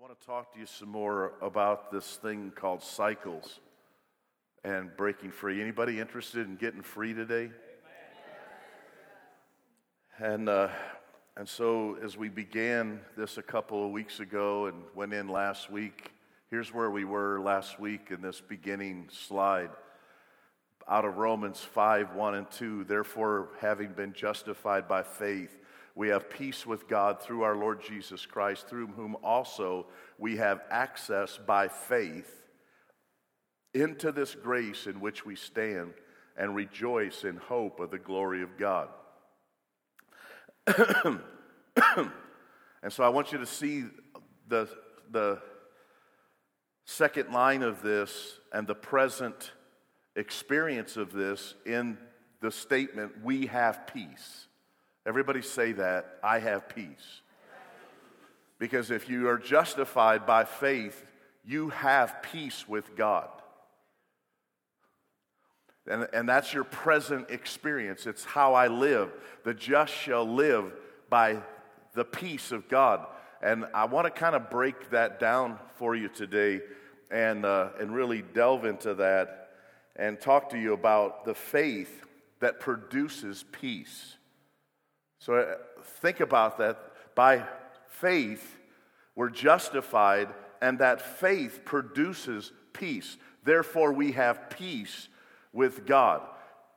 want to talk to you some more about this thing called cycles and breaking free. Anybody interested in getting free today? And uh, and so as we began this a couple of weeks ago and went in last week, here's where we were last week in this beginning slide out of Romans 5 1 and 2. Therefore, having been justified by faith, we have peace with God through our Lord Jesus Christ, through whom also we have access by faith into this grace in which we stand and rejoice in hope of the glory of God. and so I want you to see the, the second line of this and the present experience of this in the statement, we have peace. Everybody say that, I have peace. Because if you are justified by faith, you have peace with God. And, and that's your present experience. It's how I live. The just shall live by the peace of God. And I want to kind of break that down for you today and, uh, and really delve into that and talk to you about the faith that produces peace. So uh, think about that. By faith, we're justified, and that faith produces peace. Therefore, we have peace with God.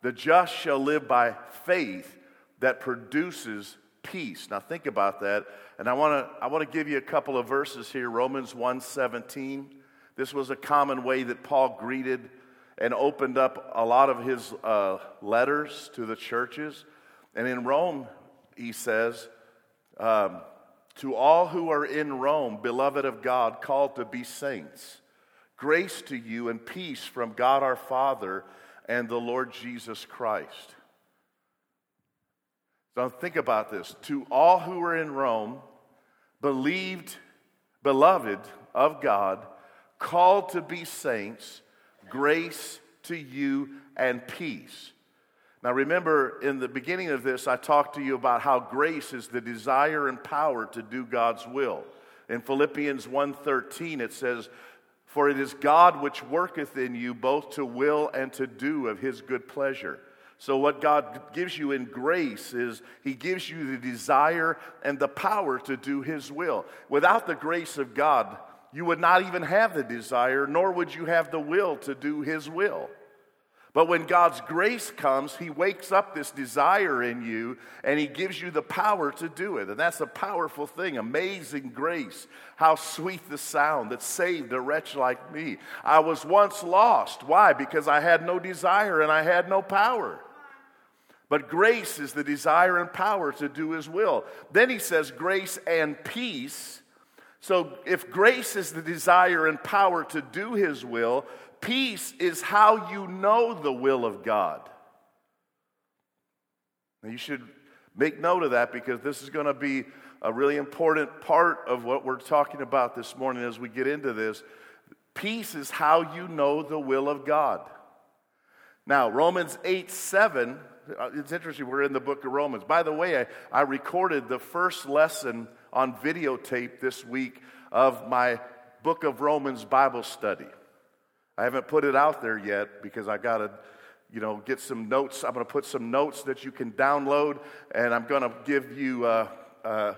The just shall live by faith that produces peace. Now think about that. And I want to I want to give you a couple of verses here. Romans 1:17. This was a common way that Paul greeted and opened up a lot of his uh, letters to the churches. And in Rome, he says, um, To all who are in Rome, beloved of God, called to be saints, grace to you and peace from God our Father and the Lord Jesus Christ. So think about this. To all who are in Rome, believed, beloved of God, called to be saints, grace to you and peace. Now, remember, in the beginning of this, I talked to you about how grace is the desire and power to do God's will. In Philippians 1:13, it says, "For it is God which worketh in you both to will and to do of his good pleasure." So, what God gives you in grace is He gives you the desire and the power to do His will. Without the grace of God, you would not even have the desire, nor would you have the will to do His will. But when God's grace comes, He wakes up this desire in you and He gives you the power to do it. And that's a powerful thing. Amazing grace. How sweet the sound that saved a wretch like me. I was once lost. Why? Because I had no desire and I had no power. But grace is the desire and power to do His will. Then He says, grace and peace. So if grace is the desire and power to do His will, Peace is how you know the will of God. Now, you should make note of that because this is going to be a really important part of what we're talking about this morning as we get into this. Peace is how you know the will of God. Now, Romans 8 7, uh, it's interesting, we're in the book of Romans. By the way, I, I recorded the first lesson on videotape this week of my book of Romans Bible study. I haven't put it out there yet because I got to, you know, get some notes. I'm going to put some notes that you can download, and I'm going to give you, uh, uh,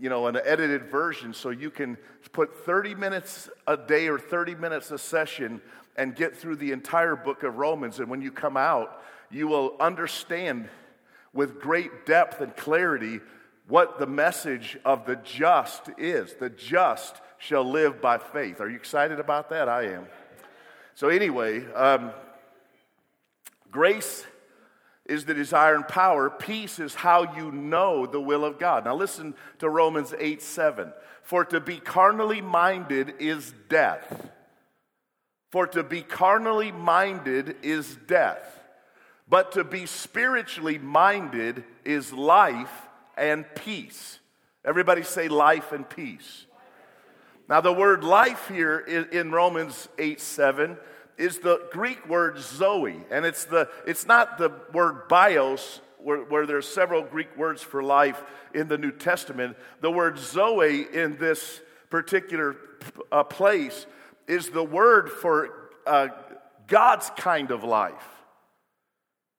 you know, an edited version so you can put 30 minutes a day or 30 minutes a session and get through the entire book of Romans. And when you come out, you will understand with great depth and clarity what the message of the just is. The just shall live by faith. Are you excited about that? I am. So, anyway, um, grace is the desire and power. Peace is how you know the will of God. Now, listen to Romans 8 7. For to be carnally minded is death. For to be carnally minded is death. But to be spiritually minded is life and peace. Everybody say life and peace. Now, the word life here in Romans 8 7 is the Greek word zoe, and it's, the, it's not the word bios, where, where are several Greek words for life in the New Testament. The word zoe in this particular uh, place is the word for uh, God's kind of life.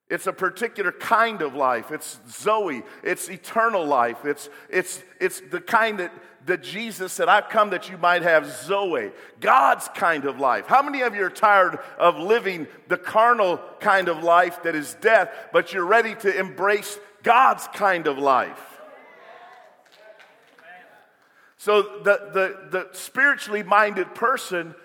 It's a particular kind of life. It's Zoe. It's eternal life. It's, it's, it's the kind that, that Jesus said, I've come that you might have Zoe, God's kind of life. How many of you are tired of living the carnal kind of life that is death, but you're ready to embrace God's kind of life? So the, the, the spiritually minded person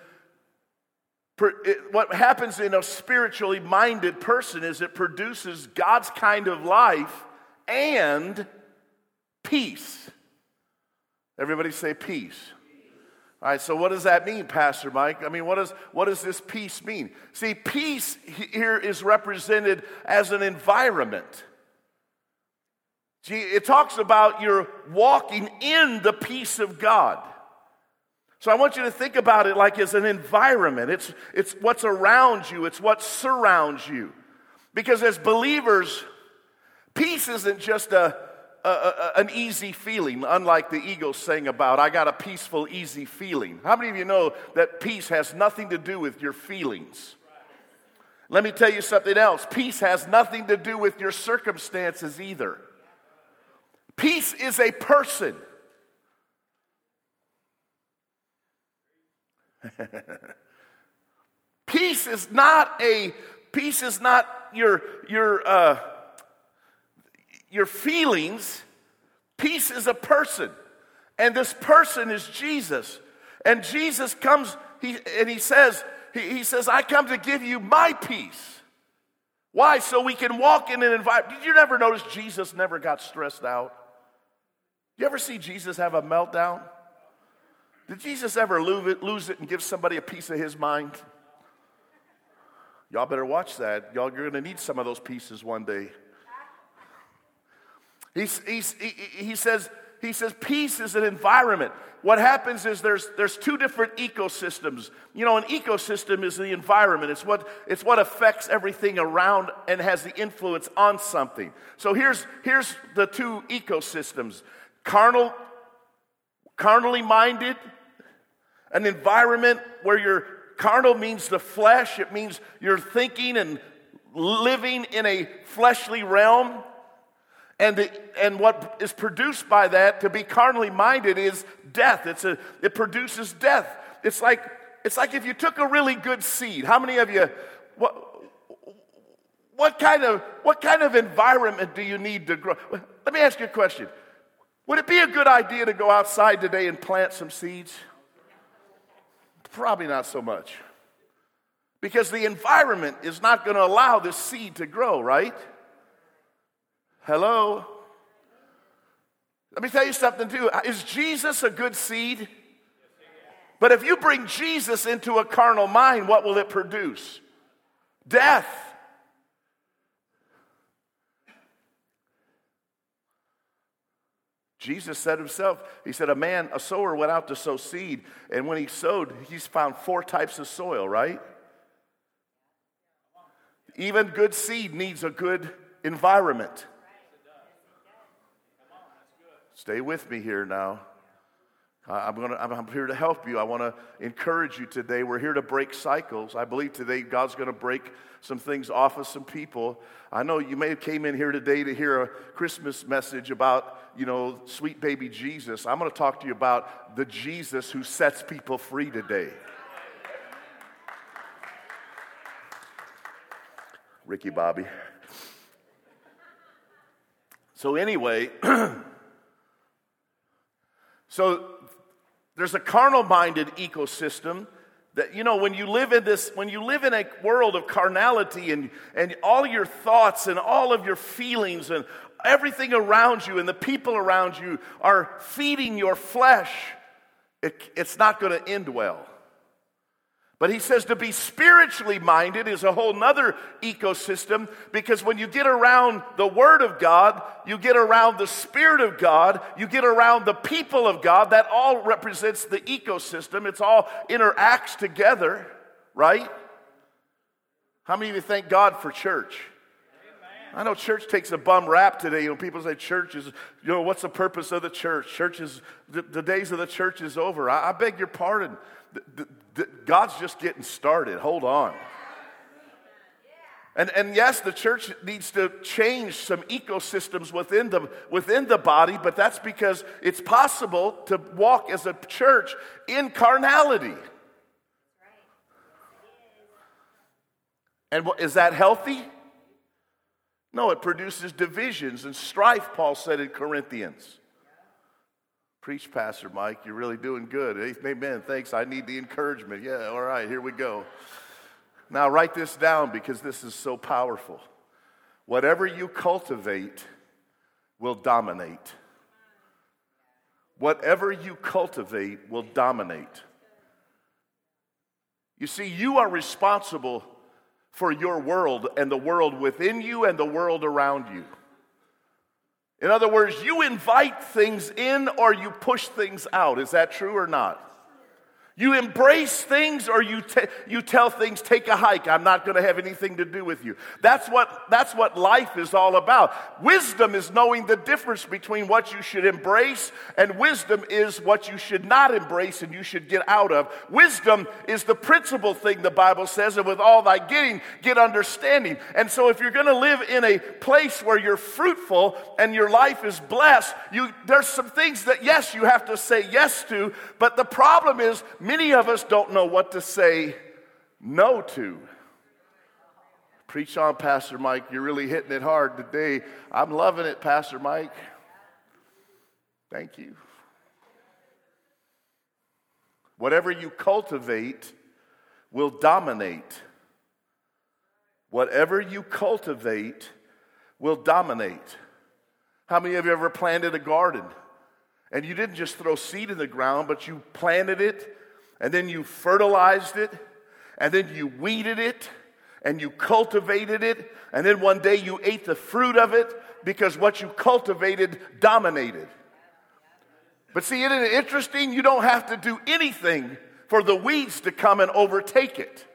what happens in a spiritually minded person is it produces God's kind of life and peace. Everybody say peace. All right, so what does that mean, Pastor Mike? I mean, what, is, what does this peace mean? See, peace here is represented as an environment. It talks about you're walking in the peace of God. So I want you to think about it like as an environment. It's, it's what's around you, it's what surrounds you. Because as believers, peace isn't just a, a, a, an easy feeling, unlike the Eagles saying about, I got a peaceful, easy feeling. How many of you know that peace has nothing to do with your feelings? Let me tell you something else peace has nothing to do with your circumstances either. Peace is a person. peace is not a peace is not your your uh, your feelings. Peace is a person, and this person is Jesus. And Jesus comes he, and he says he, he says, "I come to give you my peace." Why? So we can walk in an environment. Did you never notice Jesus never got stressed out? You ever see Jesus have a meltdown? Did Jesus ever lose it, lose it and give somebody a piece of his mind? Y'all better watch that. Y'all you're going to need some of those pieces one day. He's, he's, he, he, says, he says peace is an environment. What happens is there's, there's two different ecosystems. You know, an ecosystem is the environment. It's what, it's what affects everything around and has the influence on something. So here's, here's the two ecosystems. Carnal, carnally minded an environment where your carnal means the flesh, it means you're thinking and living in a fleshly realm. And, the, and what is produced by that to be carnally minded is death. It's a, it produces death. It's like, it's like if you took a really good seed. How many of you, what, what, kind of, what kind of environment do you need to grow? Let me ask you a question. Would it be a good idea to go outside today and plant some seeds? Probably not so much. Because the environment is not going to allow this seed to grow, right? Hello? Let me tell you something too. Uh, is Jesus a good seed? But if you bring Jesus into a carnal mind, what will it produce? Death. Jesus said himself, He said, A man, a sower went out to sow seed, and when he sowed, he's found four types of soil, right? Even good seed needs a good environment. Stay with me here now. I'm, gonna, I'm here to help you. I want to encourage you today. We're here to break cycles. I believe today God's going to break some things off of some people. I know you may have came in here today to hear a Christmas message about, you know, sweet baby Jesus. I'm going to talk to you about the Jesus who sets people free today. Ricky Bobby. So, anyway, so there's a carnal minded ecosystem that you know when you live in this when you live in a world of carnality and and all your thoughts and all of your feelings and everything around you and the people around you are feeding your flesh it, it's not going to end well but he says to be spiritually minded is a whole nother ecosystem because when you get around the Word of God, you get around the Spirit of God, you get around the people of God, that all represents the ecosystem. It's all interacts together, right? How many of you thank God for church? I know church takes a bum rap today. You know, people say church is, you know, what's the purpose of the church? Church is, the, the days of the church is over. I, I beg your pardon. The, the, God's just getting started. Hold on. And, and yes, the church needs to change some ecosystems within the, within the body, but that's because it's possible to walk as a church in carnality. And is that healthy? No, it produces divisions and strife, Paul said in Corinthians. Preach, Pastor Mike. You're really doing good. Amen. Thanks. I need the encouragement. Yeah, all right, here we go. Now, write this down because this is so powerful. Whatever you cultivate will dominate. Whatever you cultivate will dominate. You see, you are responsible for your world and the world within you and the world around you. In other words, you invite things in or you push things out. Is that true or not? You embrace things or you, te- you tell things, take a hike. I'm not going to have anything to do with you. That's what, that's what life is all about. Wisdom is knowing the difference between what you should embrace, and wisdom is what you should not embrace and you should get out of. Wisdom is the principal thing the Bible says, and with all thy getting, get understanding. And so if you're going to live in a place where you're fruitful and your life is blessed, you, there's some things that, yes, you have to say yes to, but the problem is, Many of us don't know what to say no to. Preach on, Pastor Mike. You're really hitting it hard today. I'm loving it, Pastor Mike. Thank you. Whatever you cultivate will dominate. Whatever you cultivate will dominate. How many of you ever planted a garden? And you didn't just throw seed in the ground, but you planted it and then you fertilized it, and then you weeded it, and you cultivated it, and then one day you ate the fruit of it because what you cultivated dominated. But see, isn't it interesting? You don't have to do anything for the weeds to come and overtake it.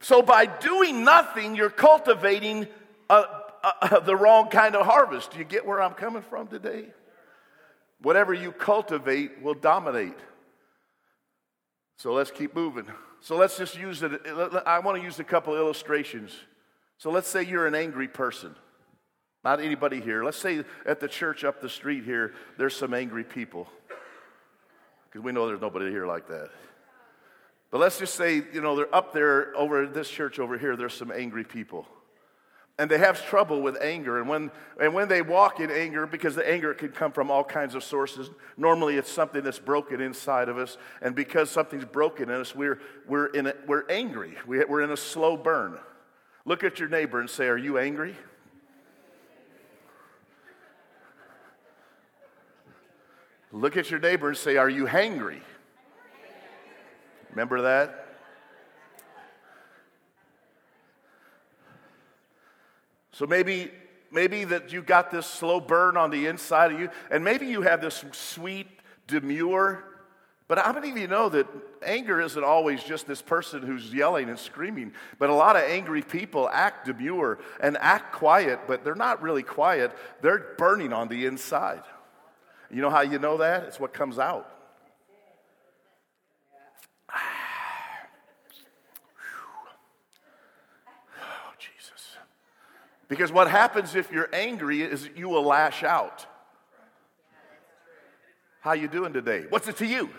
So, by doing nothing, you're cultivating a, a, a, the wrong kind of harvest. Do you get where I'm coming from today? Whatever you cultivate will dominate. So let's keep moving. So let's just use it. I want to use a couple illustrations. So let's say you're an angry person. Not anybody here. Let's say at the church up the street here, there's some angry people. Because we know there's nobody here like that. But let's just say, you know, they're up there over this church over here, there's some angry people and they have trouble with anger. And when, and when they walk in anger, because the anger can come from all kinds of sources, normally it's something that's broken inside of us. And because something's broken in us, we're, we're, in a, we're angry. We, we're in a slow burn. Look at your neighbor and say, Are you angry? Look at your neighbor and say, Are you hangry? Remember that? So maybe maybe that you got this slow burn on the inside of you, and maybe you have this sweet demure. But how many of you know that anger isn't always just this person who's yelling and screaming? But a lot of angry people act demure and act quiet, but they're not really quiet. They're burning on the inside. You know how you know that? It's what comes out. Because what happens if you're angry is you will lash out. How you doing today? What's it to you?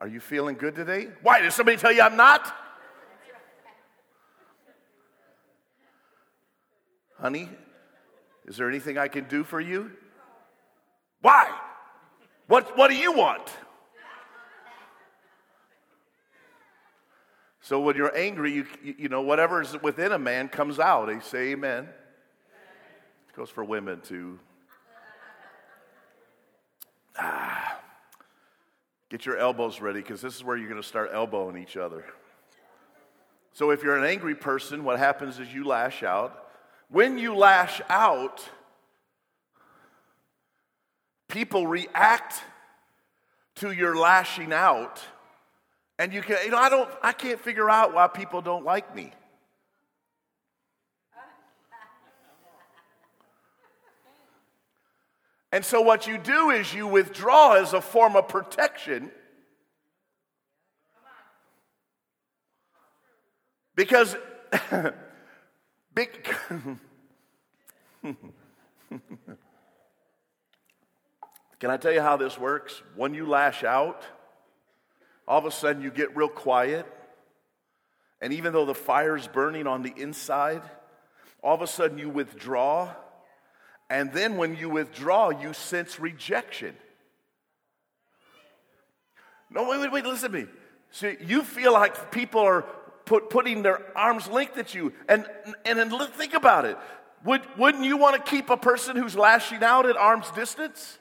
Are you feeling good today? Why did somebody tell you I'm not? Honey, is there anything I can do for you? Why? What, what do you want? So when you're angry, you, you know, whatever's within a man comes out. They say amen. It goes for women too. Ah. Get your elbows ready because this is where you're going to start elbowing each other. So if you're an angry person, what happens is you lash out. When you lash out, people react to your lashing out. And you can, you know, I don't, I can't figure out why people don't like me. And so, what you do is you withdraw as a form of protection. Because, Can I tell you how this works? When you lash out, all of a sudden you get real quiet. And even though the fire's burning on the inside, all of a sudden you withdraw. And then when you withdraw, you sense rejection. No, wait, wait, wait, listen to me. See, you feel like people are put, putting their arms length at you. And, and, and think about it. Would, wouldn't you want to keep a person who's lashing out at arm's distance?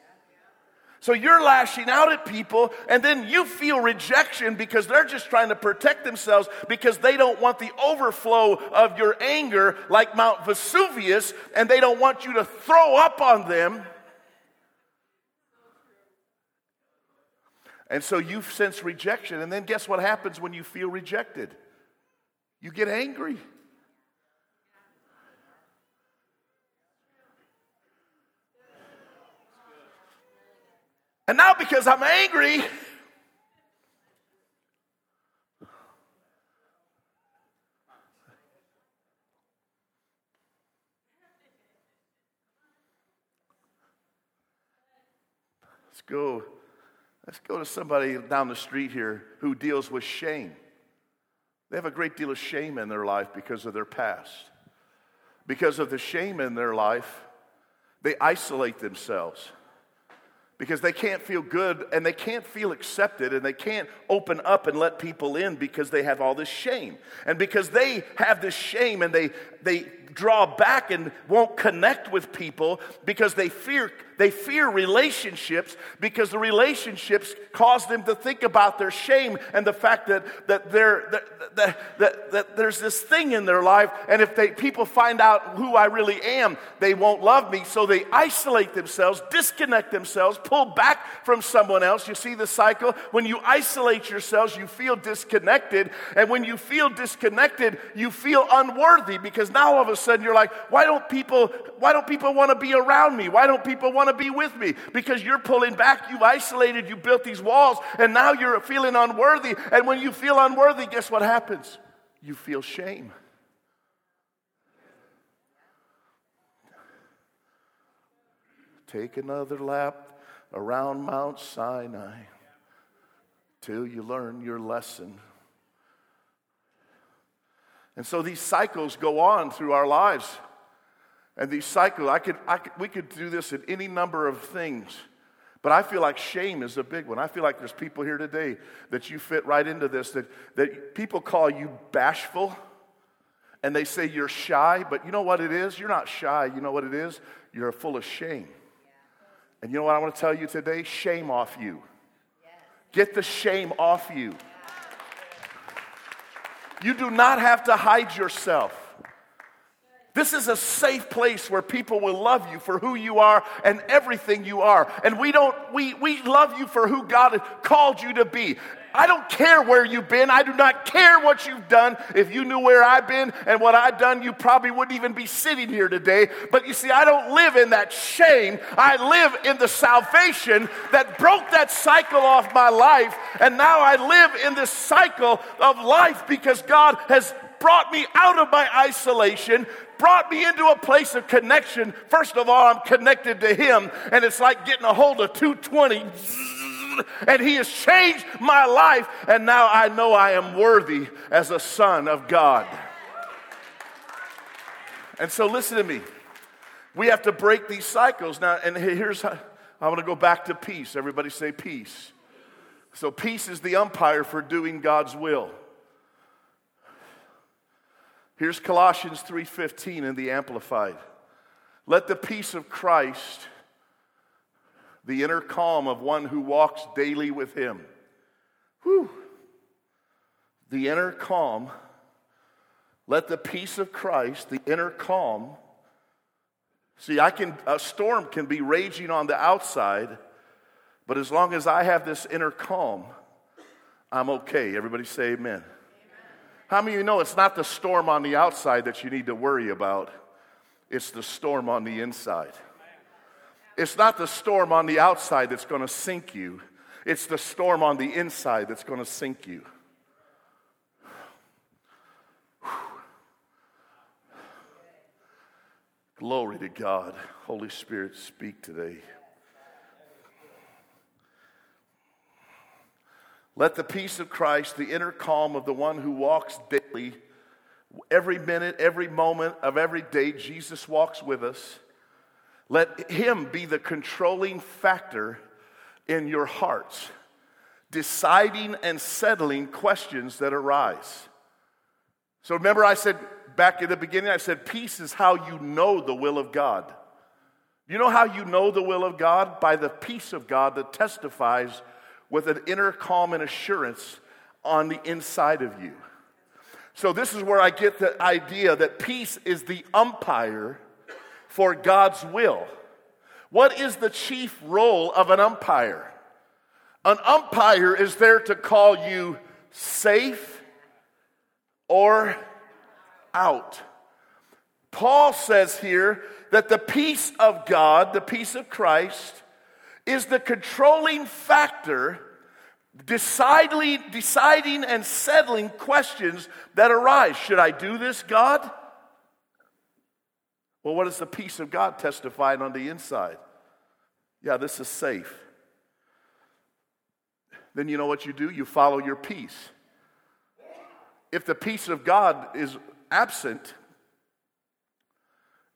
So you're lashing out at people, and then you feel rejection because they're just trying to protect themselves because they don't want the overflow of your anger like Mount Vesuvius, and they don't want you to throw up on them. And so you sense rejection, and then guess what happens when you feel rejected? You get angry. And now, because I'm angry, let's go. Let's go to somebody down the street here who deals with shame. They have a great deal of shame in their life because of their past. Because of the shame in their life, they isolate themselves because they can't feel good and they can't feel accepted and they can't open up and let people in because they have all this shame. And because they have this shame and they, they draw back and won't connect with people because they fear they fear relationships because the relationships cause them to think about their shame and the fact that, that, they're, that, that, that, that there's this thing in their life, and if they, people find out who I really am, they won't love me. So they isolate themselves, disconnect themselves, pull back from someone else. You see the cycle? When you isolate yourselves, you feel disconnected. And when you feel disconnected, you feel unworthy because now all of a sudden you're like, why don't people, why don't people want to be around me? Why don't people want to be with me? Because you're pulling back, you've isolated, you built these walls, and now you're feeling unworthy. And when you feel unworthy, guess what happens? You feel shame. Take another lap around Mount Sinai till you learn your lesson. And so these cycles go on through our lives. And these cycles, I could, I could, we could do this in any number of things. But I feel like shame is a big one. I feel like there's people here today that you fit right into this, that, that people call you bashful and they say you're shy, but you know what it is? You're not shy. You know what it is? You're full of shame. And you know what I want to tell you today? Shame off you. Get the shame off you. You do not have to hide yourself. This is a safe place where people will love you for who you are and everything you are. And we don't, we, we love you for who God has called you to be. I don't care where you've been. I do not care what you've done. If you knew where I've been and what I've done, you probably wouldn't even be sitting here today. But you see, I don't live in that shame. I live in the salvation that broke that cycle off my life. And now I live in this cycle of life because God has brought me out of my isolation, brought me into a place of connection. First of all, I'm connected to Him, and it's like getting a hold of 220 and He has changed my life, and now I know I am worthy as a son of God. And so, listen to me. We have to break these cycles. Now, and here's how I want to go back to peace. Everybody say peace. So, peace is the umpire for doing God's will. Here's Colossians 3:15 in the amplified. Let the peace of Christ the inner calm of one who walks daily with him. Whew. The inner calm. Let the peace of Christ, the inner calm. See, I can a storm can be raging on the outside, But as long as I have this inner calm, I'm okay. Everybody say amen. amen. How many of you know it's not the storm on the outside that you need to worry about? It's the storm on the inside. It's not the storm on the outside that's going to sink you. It's the storm on the inside that's going to sink you. Glory to God. Holy Spirit, speak today. Let the peace of Christ, the inner calm of the one who walks daily, every minute, every moment of every day, Jesus walks with us. Let him be the controlling factor in your hearts, deciding and settling questions that arise. So remember, I said back at the beginning, I said, peace is how you know the will of God. You know how you know the will of God? By the peace of God that testifies with an inner calm and assurance on the inside of you. So, this is where I get the idea that peace is the umpire for God's will. What is the chief role of an umpire? An umpire is there to call you safe or out. Paul says here that the peace of God, the peace of Christ, is the controlling factor deciding, and settling questions that arise. Should I do this, God? Well, what is the peace of God testifying on the inside? Yeah, this is safe. Then you know what you do? You follow your peace. If the peace of God is absent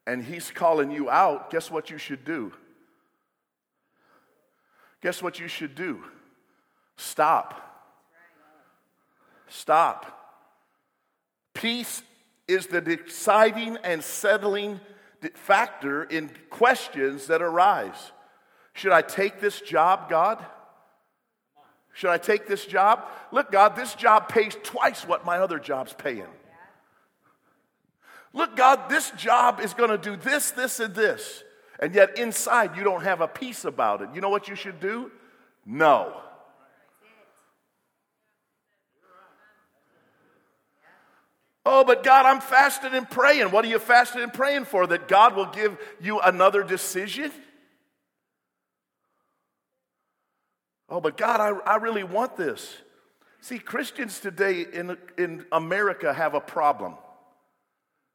and He's calling you out, guess what you should do? Guess what you should do? Stop. Stop. Peace is the deciding and settling factor in questions that arise. Should I take this job, God? Should I take this job? Look, God, this job pays twice what my other job's paying. Look, God, this job is going to do this, this, and this. And yet inside you don't have a peace about it. You know what you should do? No. Oh, but God, I'm fasting and praying. What are you fasting and praying for? That God will give you another decision? Oh, but God, I, I really want this. See, Christians today in, in America have a problem.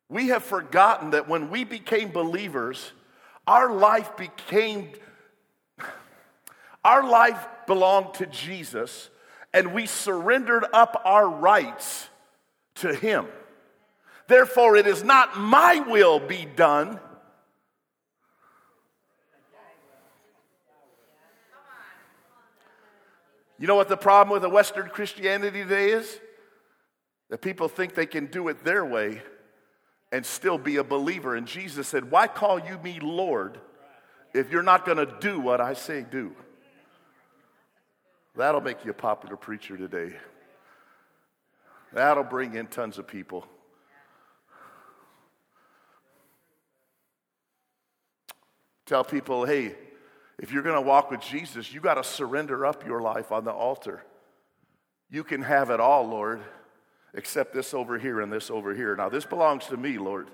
We have forgotten that when we became believers, our life became, our life belonged to Jesus, and we surrendered up our rights to Him. Therefore, it is not my will be done. You know what the problem with the Western Christianity today is? That people think they can do it their way and still be a believer. And Jesus said, Why call you me Lord if you're not going to do what I say do? That'll make you a popular preacher today. That'll bring in tons of people. Tell people, hey, if you're going to walk with Jesus, you got to surrender up your life on the altar. You can have it all, Lord, except this over here and this over here. Now, this belongs to me, Lord.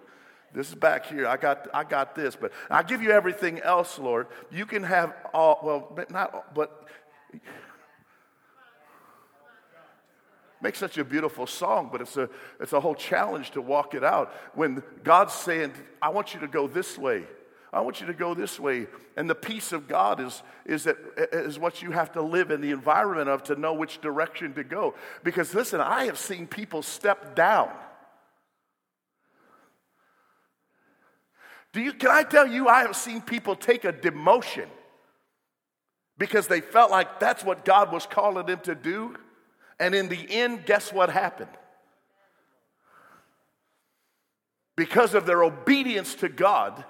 This is back here. I got, I got this, but I give you everything else, Lord. You can have all, well, not, but make such a beautiful song, but it's a, it's a whole challenge to walk it out. When God's saying, I want you to go this way, I want you to go this way. And the peace of God is, is, that, is what you have to live in the environment of to know which direction to go. Because listen, I have seen people step down. Do you, can I tell you, I have seen people take a demotion because they felt like that's what God was calling them to do. And in the end, guess what happened? Because of their obedience to God,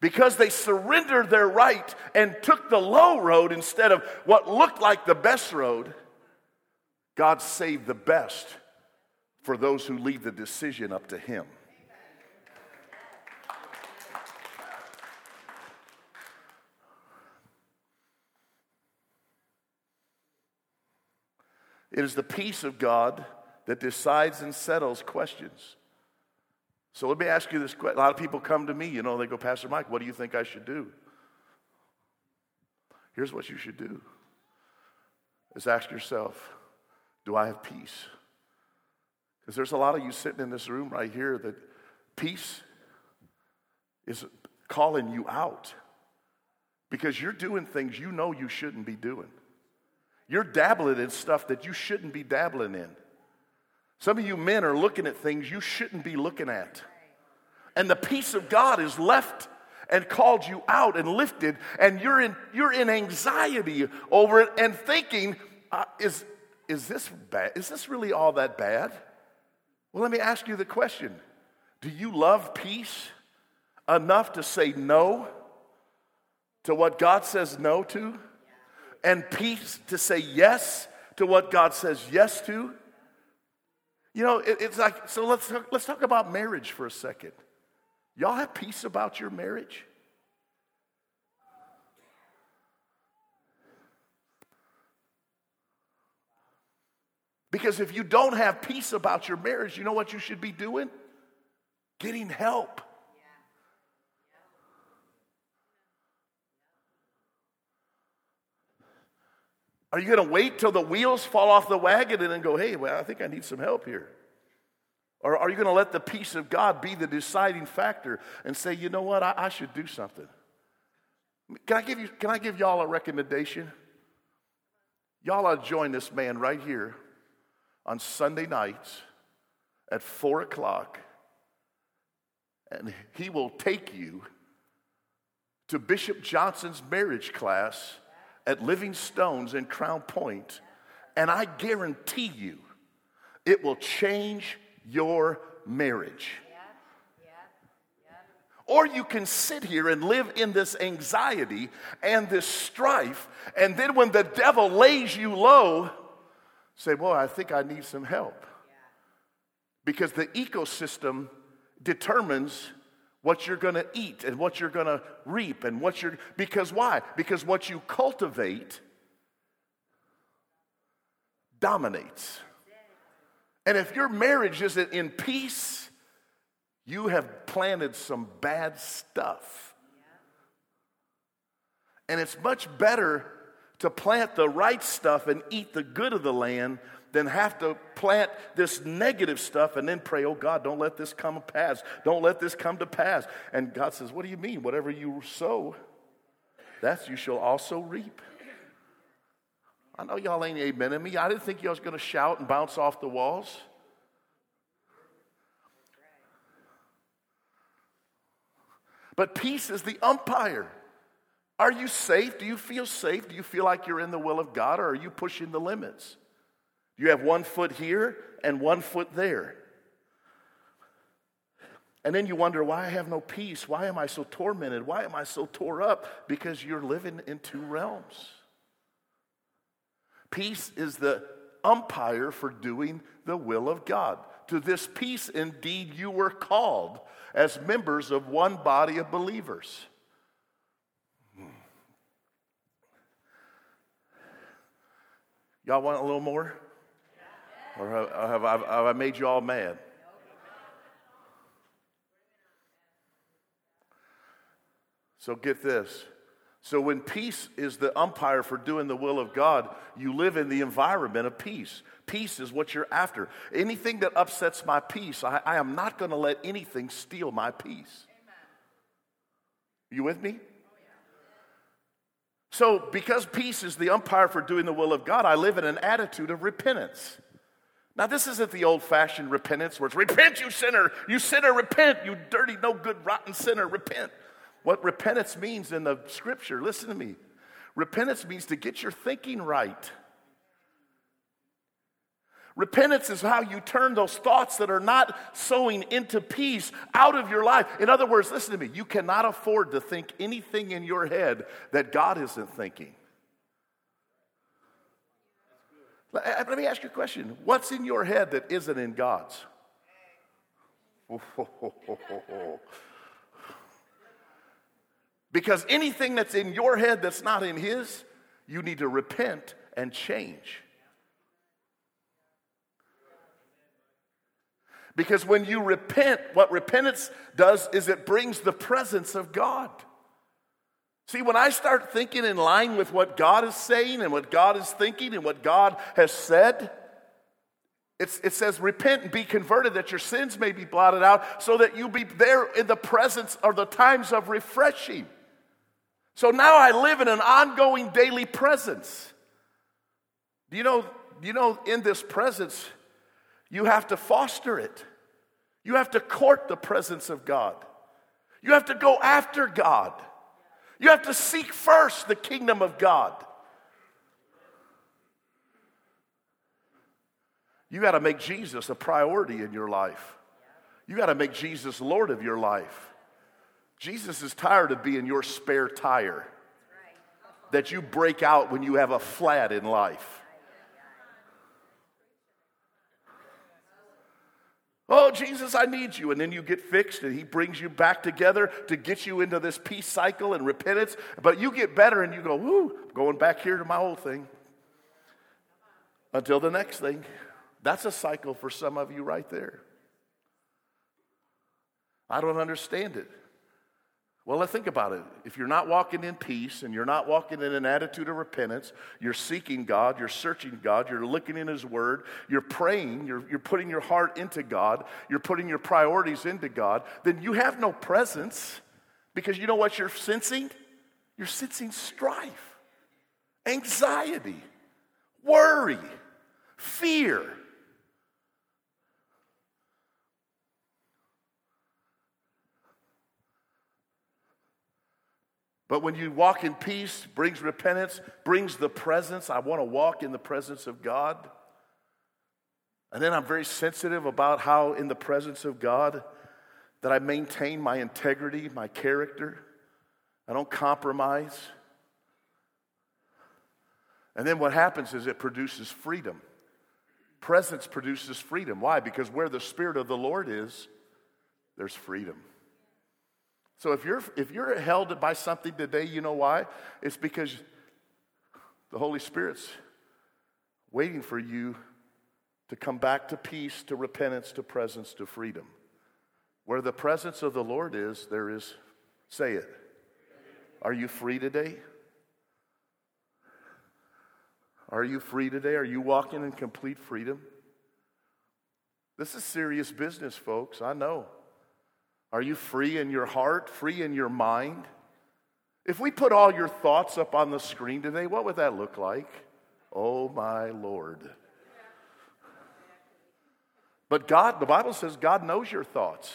because they surrendered their right and took the low road instead of what looked like the best road, God saved the best for those who leave the decision up to Him. It is the peace of God that decides and settles questions. So let me ask you this question. A lot of people come to me, you know, they go, Pastor Mike, what do you think I should do? Here's what you should do is ask yourself, do I have peace? Because there's a lot of you sitting in this room right here that peace is calling you out because you're doing things you know you shouldn't be doing. You're dabbling in stuff that you shouldn't be dabbling in. Some of you men are looking at things you shouldn't be looking at. And the peace of God is left and called you out and lifted, and you're in, you're in anxiety over it and thinking, uh, is, is this bad? Is this really all that bad? Well, let me ask you the question Do you love peace enough to say no to what God says no to? And peace to say yes to what God says yes to? You know, it, it's like, so let's, let's talk about marriage for a second. Y'all have peace about your marriage? Because if you don't have peace about your marriage, you know what you should be doing? Getting help. Are you going to wait till the wheels fall off the wagon and then go, hey, well, I think I need some help here? Or are you going to let the peace of God be the deciding factor and say, you know what, I, I should do something? Can I, give you, can I give y'all a recommendation? Y'all ought to join this man right here on Sunday nights at four o'clock, and he will take you to Bishop Johnson's marriage class at Living Stones in Crown Point, and I guarantee you it will change your marriage. Or you can sit here and live in this anxiety and this strife, and then when the devil lays you low, say, Boy, I think I need some help. Because the ecosystem determines what you're going to eat and what you're going to reap and what you're because why? Because what you cultivate dominates. And if your marriage isn't in peace you have planted some bad stuff. And it's much better to plant the right stuff and eat the good of the land than have to plant this negative stuff and then pray, oh God, don't let this come to pass. Don't let this come to pass. And God says, what do you mean? Whatever you sow, that's you shall also reap. I know y'all ain't amen me. I didn't think y'all was going to shout and bounce off the walls. But peace is the umpire. Are you safe? Do you feel safe? Do you feel like you're in the will of God or are you pushing the limits? You have one foot here and one foot there. And then you wonder, why I have no peace? Why am I so tormented? Why am I so tore up? Because you're living in two realms. Peace is the umpire for doing the will of God. To this peace, indeed, you were called as members of one body of believers. Hmm. Y'all want a little more? Or have, have, have I made you all mad? So get this. So when peace is the umpire for doing the will of God, you live in the environment of peace. Peace is what you're after. Anything that upsets my peace, I, I am not going to let anything steal my peace. You with me? So, because peace is the umpire for doing the will of God, I live in an attitude of repentance. Now, this isn't the old fashioned repentance where it's repent, you sinner, you sinner, repent, you dirty, no good, rotten sinner, repent. What repentance means in the scripture, listen to me. Repentance means to get your thinking right. Repentance is how you turn those thoughts that are not sowing into peace out of your life. In other words, listen to me. You cannot afford to think anything in your head that God isn't thinking. Uh, let me ask you a question. What's in your head that isn't in God's? because anything that's in your head that's not in His, you need to repent and change. Because when you repent, what repentance does is it brings the presence of God. See, when I start thinking in line with what God is saying and what God is thinking and what God has said, it says, Repent and be converted that your sins may be blotted out, so that you be there in the presence of the times of refreshing. So now I live in an ongoing daily presence. Do you know, you know in this presence, you have to foster it. You have to court the presence of God. You have to go after God. You have to seek first the kingdom of God. You got to make Jesus a priority in your life. You got to make Jesus Lord of your life. Jesus is tired of being your spare tire that you break out when you have a flat in life. Oh, Jesus, I need you. And then you get fixed and he brings you back together to get you into this peace cycle and repentance. But you get better and you go, whoo, going back here to my old thing. Until the next thing. That's a cycle for some of you right there. I don't understand it. Well, let's think about it. If you're not walking in peace and you're not walking in an attitude of repentance, you're seeking God, you're searching God, you're looking in His Word, you're praying, you're, you're putting your heart into God, you're putting your priorities into God, then you have no presence because you know what you're sensing? You're sensing strife, anxiety, worry, fear. But when you walk in peace, brings repentance, brings the presence. I want to walk in the presence of God. And then I'm very sensitive about how, in the presence of God, that I maintain my integrity, my character. I don't compromise. And then what happens is it produces freedom. Presence produces freedom. Why? Because where the Spirit of the Lord is, there's freedom. So if you're, if you're held by something today, you know why? It's because the Holy Spirit's waiting for you to come back to peace, to repentance, to presence, to freedom. Where the presence of the Lord is, there is, say it. Are you free today? Are you free today? Are you walking in complete freedom? This is serious business, folks. I know. Are you free in your heart, free in your mind? If we put all your thoughts up on the screen today, what would that look like? Oh my Lord. But God, the Bible says God knows your thoughts.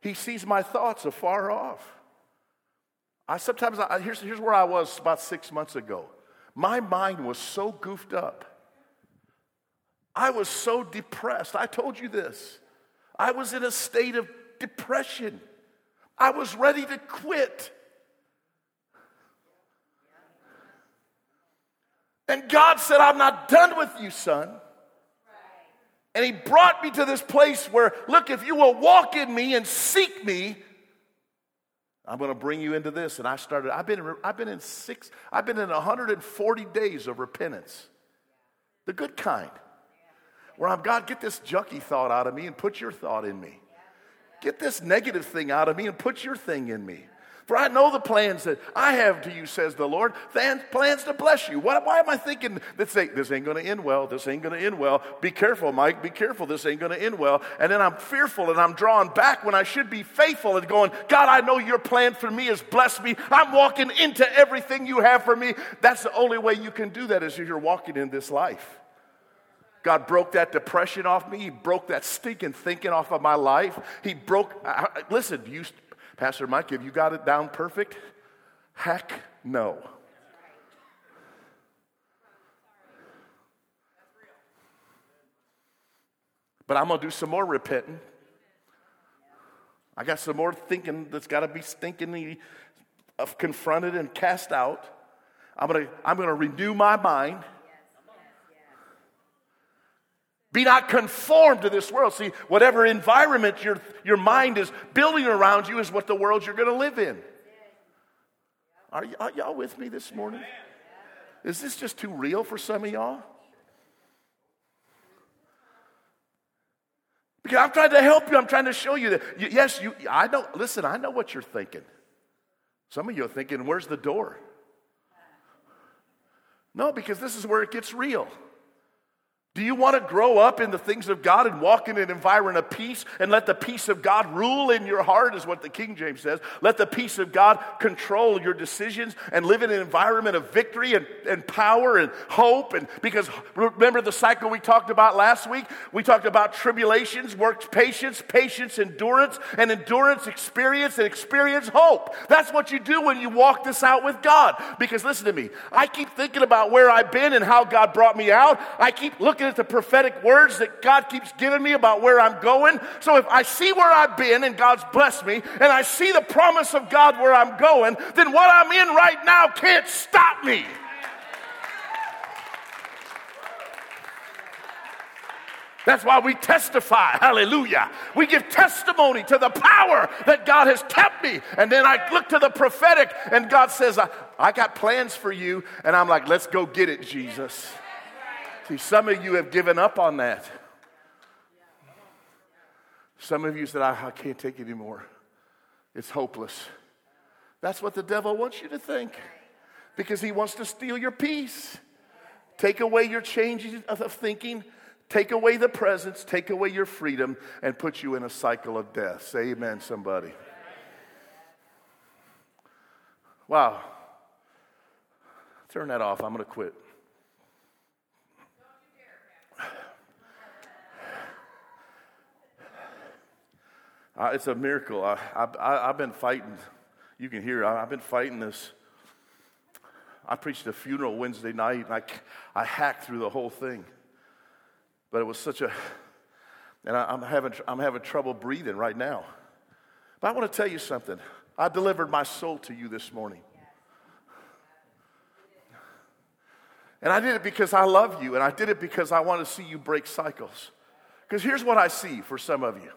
He sees my thoughts afar off. I sometimes, I, here's, here's where I was about six months ago. My mind was so goofed up. I was so depressed. I told you this. I was in a state of depression. I was ready to quit. And God said, I'm not done with you, son. And He brought me to this place where, look, if you will walk in me and seek me, I'm going to bring you into this. And I started, I've been, I've been in six, I've been in 140 days of repentance. The good kind. Where I'm, God, get this junky thought out of me and put your thought in me. Get this negative thing out of me and put your thing in me. For I know the plans that I have to you, says the Lord. Plans to bless you. Why, why am I thinking that this ain't going to end well? This ain't going to end well. Be careful, Mike. Be careful. This ain't going to end well. And then I'm fearful and I'm drawn back when I should be faithful and going, God, I know your plan for me is bless me. I'm walking into everything you have for me. That's the only way you can do that is if you're walking in this life. God broke that depression off me. He broke that stinking thinking off of my life. He broke, listen, you, Pastor Mike, have you got it down perfect? Heck no. But I'm going to do some more repenting. I got some more thinking that's got to be stinkingly uh, confronted and cast out. I'm going to, I'm going to renew my mind. Be not conformed to this world. See, whatever environment your, your mind is building around you is what the world you're going to live in. Are, y- are y'all with me this morning? Is this just too real for some of y'all? Because I'm trying to help you. I'm trying to show you that. Yes, you, I know. Listen, I know what you're thinking. Some of you are thinking, where's the door? No, because this is where it gets real. Do you want to grow up in the things of God and walk in an environment of peace and let the peace of God rule in your heart, is what the King James says? Let the peace of God control your decisions and live in an environment of victory and, and power and hope. And because remember the cycle we talked about last week? We talked about tribulations, works patience, patience, endurance, and endurance, experience, and experience, hope. That's what you do when you walk this out with God. Because listen to me, I keep thinking about where I've been and how God brought me out. I keep looking at the prophetic words that God keeps giving me about where I'm going. So if I see where I've been and God's blessed me, and I see the promise of God where I'm going, then what I'm in right now can't stop me. That's why we testify. Hallelujah. We give testimony to the power that God has kept me. And then I look to the prophetic, and God says, I, I got plans for you. And I'm like, let's go get it, Jesus. See, some of you have given up on that. Some of you said, I, I can't take it anymore. It's hopeless. That's what the devil wants you to think because he wants to steal your peace. Take away your changes of thinking, take away the presence, take away your freedom, and put you in a cycle of death. Say amen, somebody. Wow. Turn that off. I'm going to quit. It's a miracle. I, I, have been fighting, you can hear, I, I've been fighting this. I preached a funeral Wednesday night and I, I hacked through the whole thing. But it was such a, and I, I'm, having, I'm having trouble breathing right now. But I want to tell you something. I delivered my soul to you this morning. And I did it because I love you, and I did it because I want to see you break cycles. Because here's what I see for some of you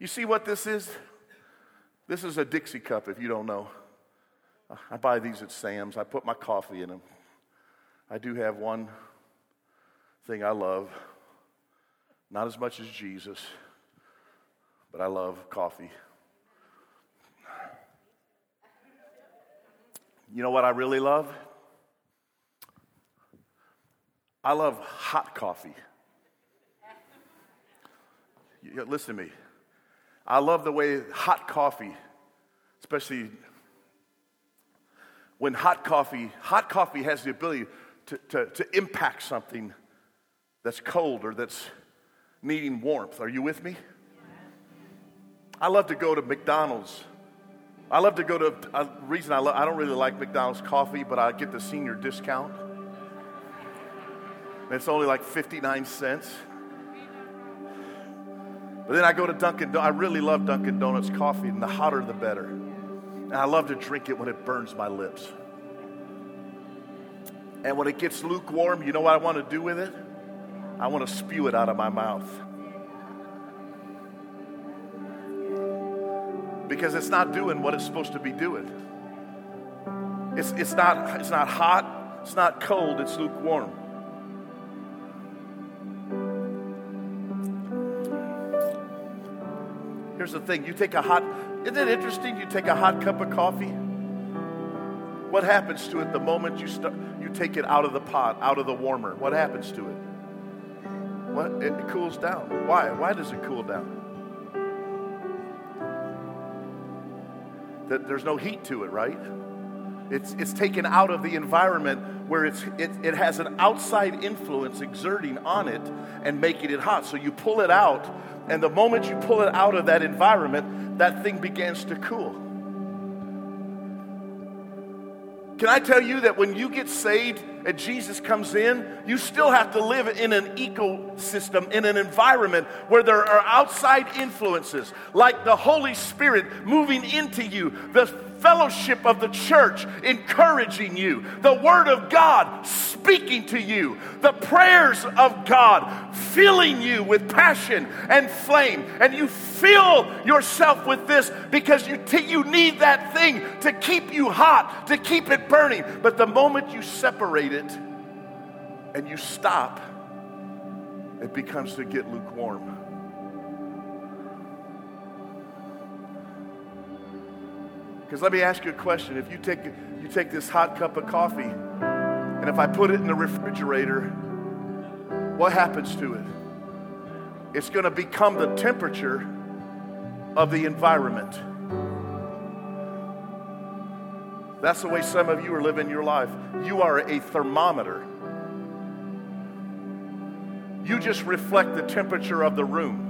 you see what this is? This is a Dixie cup, if you don't know. I buy these at Sam's. I put my coffee in them. I do have one thing I love, not as much as Jesus, but I love coffee. You know what I really love? I love hot coffee. Listen to me. I love the way hot coffee, especially when hot coffee, hot coffee has the ability to, to, to impact something that's cold or that's needing warmth. Are you with me? I love to go to McDonald's. I love to go to a reason I, I don't really like McDonald's coffee, but I get the senior discount. it's only like 59 cents. But then I go to Dunkin' Donuts. I really love Dunkin' Donuts coffee, and the hotter the better. And I love to drink it when it burns my lips. And when it gets lukewarm, you know what I want to do with it? I want to spew it out of my mouth. Because it's not doing what it's supposed to be doing. It's, it's, not, it's not hot, it's not cold, it's lukewarm. Here's the thing you take a hot, isn't it interesting? You take a hot cup of coffee. What happens to it the moment you, start, you take it out of the pot, out of the warmer? What happens to it? What? It cools down. Why? Why does it cool down? That there's no heat to it, right? It's, it's taken out of the environment where it's, it, it has an outside influence exerting on it and making it hot. So you pull it out, and the moment you pull it out of that environment, that thing begins to cool. Can I tell you that when you get saved and Jesus comes in, you still have to live in an ecosystem, in an environment where there are outside influences like the Holy Spirit moving into you, the fellowship of the church encouraging you, the Word of God speaking to you, the prayers of God filling you with passion and flame. And you fill yourself with this because you, t- you need that thing to keep you hot, to keep it burning. But the moment you separate it and you stop, it becomes to get lukewarm. Because let me ask you a question. If you take, you take this hot cup of coffee, and if I put it in the refrigerator, what happens to it? It's going to become the temperature of the environment. That's the way some of you are living your life. You are a thermometer. You just reflect the temperature of the room.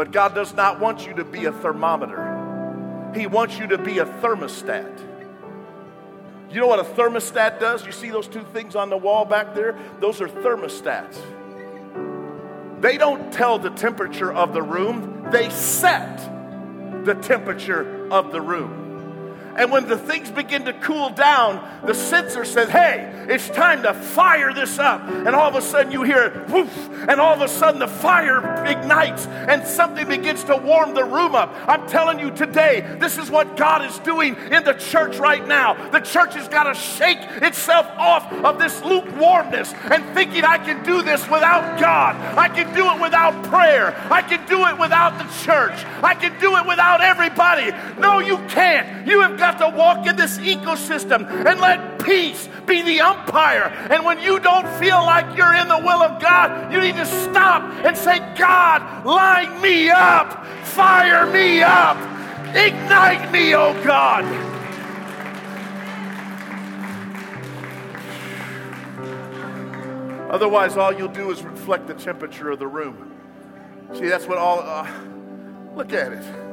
But God does not want you to be a thermometer, He wants you to be a thermostat. You know what a thermostat does? You see those two things on the wall back there? Those are thermostats. They don't tell the temperature of the room, they set the temperature of the room. And when the things begin to cool down, the sensor says, hey, it's time to fire this up. And all of a sudden you hear whoof, and all of a sudden the fire ignites and something begins to warm the room up. I'm telling you today, this is what God is doing in the church right now. The church has got to shake itself off of this lukewarmness and thinking I can do this without God. I can do it without prayer. I can do it without the church. I can do it without everybody. No, you can't. You have got to walk in this ecosystem and let peace be the umpire. And when you don't feel like you're in the will of God, you need to stop and say, God, line me up, fire me up, ignite me, oh God. Otherwise, all you'll do is reflect the temperature of the room. See, that's what all. Uh, look at it.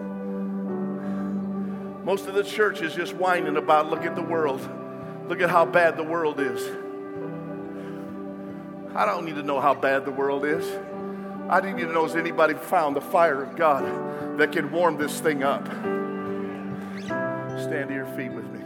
Most of the church is just whining about look at the world. Look at how bad the world is. I don't need to know how bad the world is. I need to know has anybody found the fire of God that can warm this thing up. Stand to your feet with me.